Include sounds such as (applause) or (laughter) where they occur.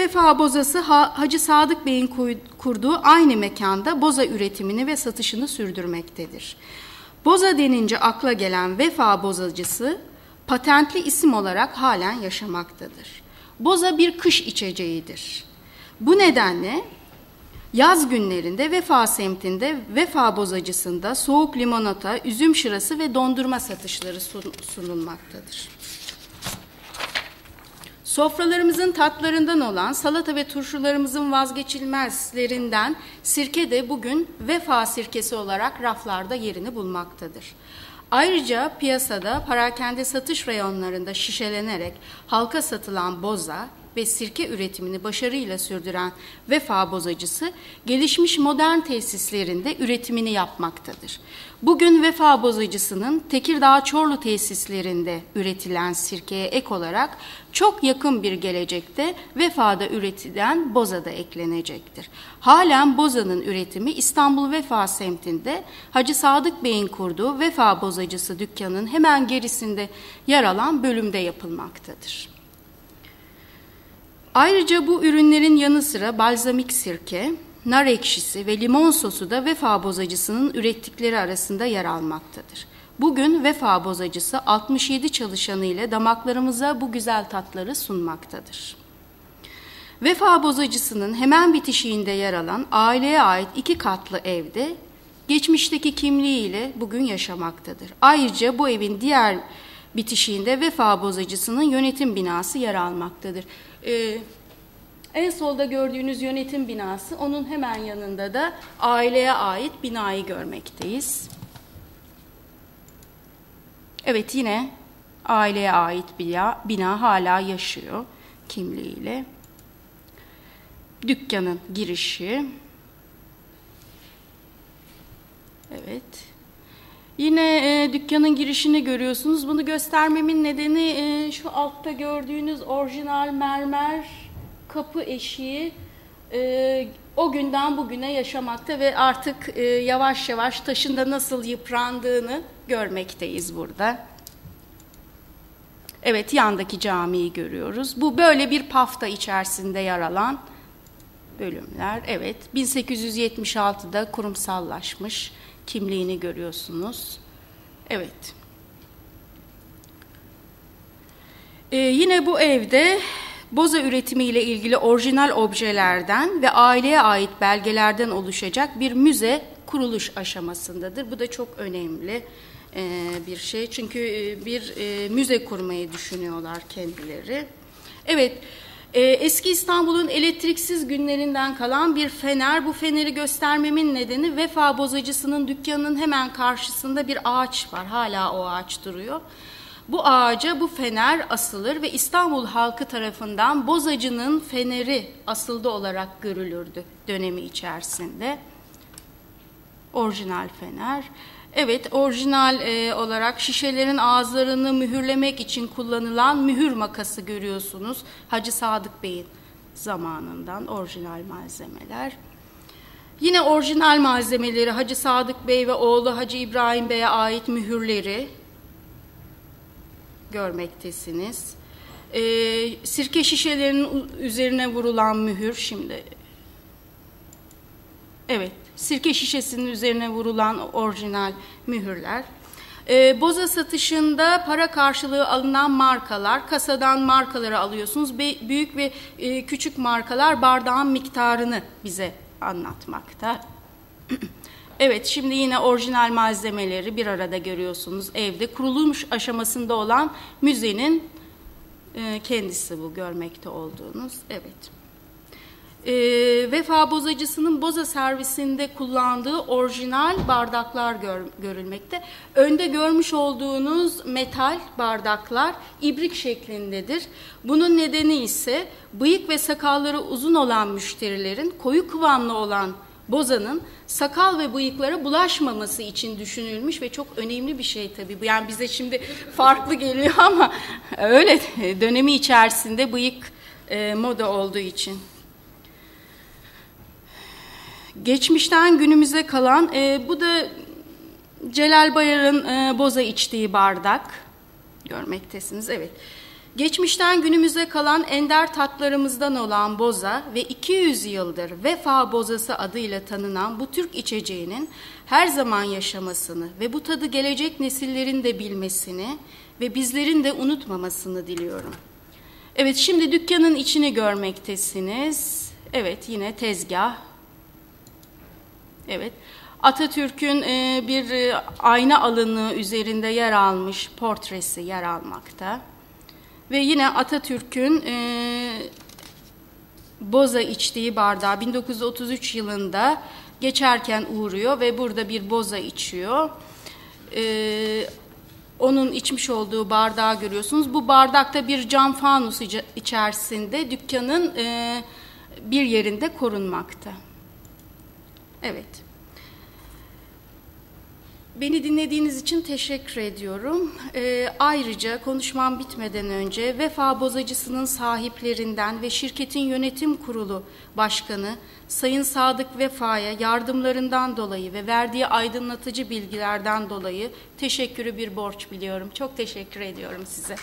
Vefa Bozası Hacı Sadık Bey'in kurduğu aynı mekanda boza üretimini ve satışını sürdürmektedir. Boza denince akla gelen Vefa Bozacısı patentli isim olarak halen yaşamaktadır. Boza bir kış içeceğidir. Bu nedenle yaz günlerinde Vefa semtinde Vefa Bozacısı'nda soğuk limonata, üzüm şırası ve dondurma satışları sunulmaktadır. Sofralarımızın tatlarından olan salata ve turşularımızın vazgeçilmezlerinden sirke de bugün vefa sirkesi olarak raflarda yerini bulmaktadır. Ayrıca piyasada parakende satış reyonlarında şişelenerek halka satılan boza, ve sirke üretimini başarıyla sürdüren Vefa Bozacısı gelişmiş modern tesislerinde üretimini yapmaktadır. Bugün Vefa Bozacısı'nın Tekirdağ Çorlu tesislerinde üretilen sirkeye ek olarak çok yakın bir gelecekte Vefa'da üretilen boza da eklenecektir. Halen bozanın üretimi İstanbul Vefa semtinde Hacı Sadık Bey'in kurduğu Vefa Bozacısı dükkanının hemen gerisinde yer alan bölümde yapılmaktadır. Ayrıca bu ürünlerin yanı sıra balzamik sirke, nar ekşisi ve limon sosu da vefa bozacısının ürettikleri arasında yer almaktadır. Bugün vefa bozacısı 67 çalışanı ile damaklarımıza bu güzel tatları sunmaktadır. Vefa bozacısının hemen bitişiğinde yer alan aileye ait iki katlı evde geçmişteki kimliğiyle bugün yaşamaktadır. Ayrıca bu evin diğer bitişiğinde vefa bozacısının yönetim binası yer almaktadır. Ee, en solda gördüğünüz yönetim binası, onun hemen yanında da aileye ait binayı görmekteyiz. Evet yine aileye ait bina, bina hala yaşıyor kimliğiyle. Dükkanın girişi. Evet. Yine e, dükkanın girişini görüyorsunuz. Bunu göstermemin nedeni e, şu altta gördüğünüz orijinal mermer kapı eşiği e, o günden bugüne yaşamakta ve artık e, yavaş yavaş taşın da nasıl yıprandığını görmekteyiz burada. Evet yandaki camiyi görüyoruz. Bu böyle bir pafta içerisinde yer alan bölümler. Evet 1876'da kurumsallaşmış kimliğini görüyorsunuz. Evet. Ee, yine bu evde boza üretimi ile ilgili orijinal objelerden ve aileye ait belgelerden oluşacak bir müze kuruluş aşamasındadır. Bu da çok önemli e, bir şey. Çünkü e, bir e, müze kurmayı düşünüyorlar kendileri. Evet, ee, eski İstanbul'un elektriksiz günlerinden kalan bir fener. Bu feneri göstermemin nedeni Vefa Bozacısı'nın dükkanının hemen karşısında bir ağaç var. Hala o ağaç duruyor. Bu ağaca bu fener asılır ve İstanbul halkı tarafından bozacının feneri asıldı olarak görülürdü dönemi içerisinde. Orijinal fener. Evet, orijinal e, olarak şişelerin ağızlarını mühürlemek için kullanılan mühür makası görüyorsunuz. Hacı Sadık Bey'in zamanından orijinal malzemeler. Yine orijinal malzemeleri Hacı Sadık Bey ve oğlu Hacı İbrahim Bey'e ait mühürleri görmektesiniz. E, sirke şişelerinin üzerine vurulan mühür şimdi. Evet, sirke şişesinin üzerine vurulan orijinal mühürler. E, boza satışında para karşılığı alınan markalar, kasadan markaları alıyorsunuz. Be, büyük ve e, küçük markalar bardağın miktarını bize anlatmakta. (clears throat) evet, şimdi yine orijinal malzemeleri bir arada görüyorsunuz evde. Kurulmuş aşamasında olan müzenin e, kendisi bu görmekte olduğunuz. Evet e, Vefa Bozacısı'nın boza servisinde kullandığı orijinal bardaklar gör, görülmekte. Önde görmüş olduğunuz metal bardaklar ibrik şeklindedir. Bunun nedeni ise bıyık ve sakalları uzun olan müşterilerin koyu kıvamlı olan bozanın sakal ve bıyıklara bulaşmaması için düşünülmüş ve çok önemli bir şey tabii. Yani bize şimdi farklı geliyor ama öyle dönemi içerisinde bıyık e, moda olduğu için geçmişten günümüze kalan e, bu da Celal Bayar'ın e, boza içtiği bardak görmektesiniz. Evet. Geçmişten günümüze kalan ender tatlarımızdan olan boza ve 200 yıldır vefa bozası adıyla tanınan bu Türk içeceğinin her zaman yaşamasını ve bu tadı gelecek nesillerin de bilmesini ve bizlerin de unutmamasını diliyorum. Evet şimdi dükkanın içini görmektesiniz. Evet yine tezgah. Evet. Atatürk'ün e, bir e, ayna alını üzerinde yer almış portresi yer almakta. Ve yine Atatürk'ün e, boza içtiği bardağı 1933 yılında geçerken uğruyor ve burada bir boza içiyor. E, onun içmiş olduğu bardağı görüyorsunuz. Bu bardakta bir cam fanus içerisinde dükkanın e, bir yerinde korunmakta. Evet. Beni dinlediğiniz için teşekkür ediyorum. E, ayrıca konuşmam bitmeden önce Vefa Bozacısı'nın sahiplerinden ve şirketin yönetim kurulu başkanı Sayın Sadık Vefa'ya yardımlarından dolayı ve verdiği aydınlatıcı bilgilerden dolayı teşekkürü bir borç biliyorum. Çok teşekkür ediyorum size.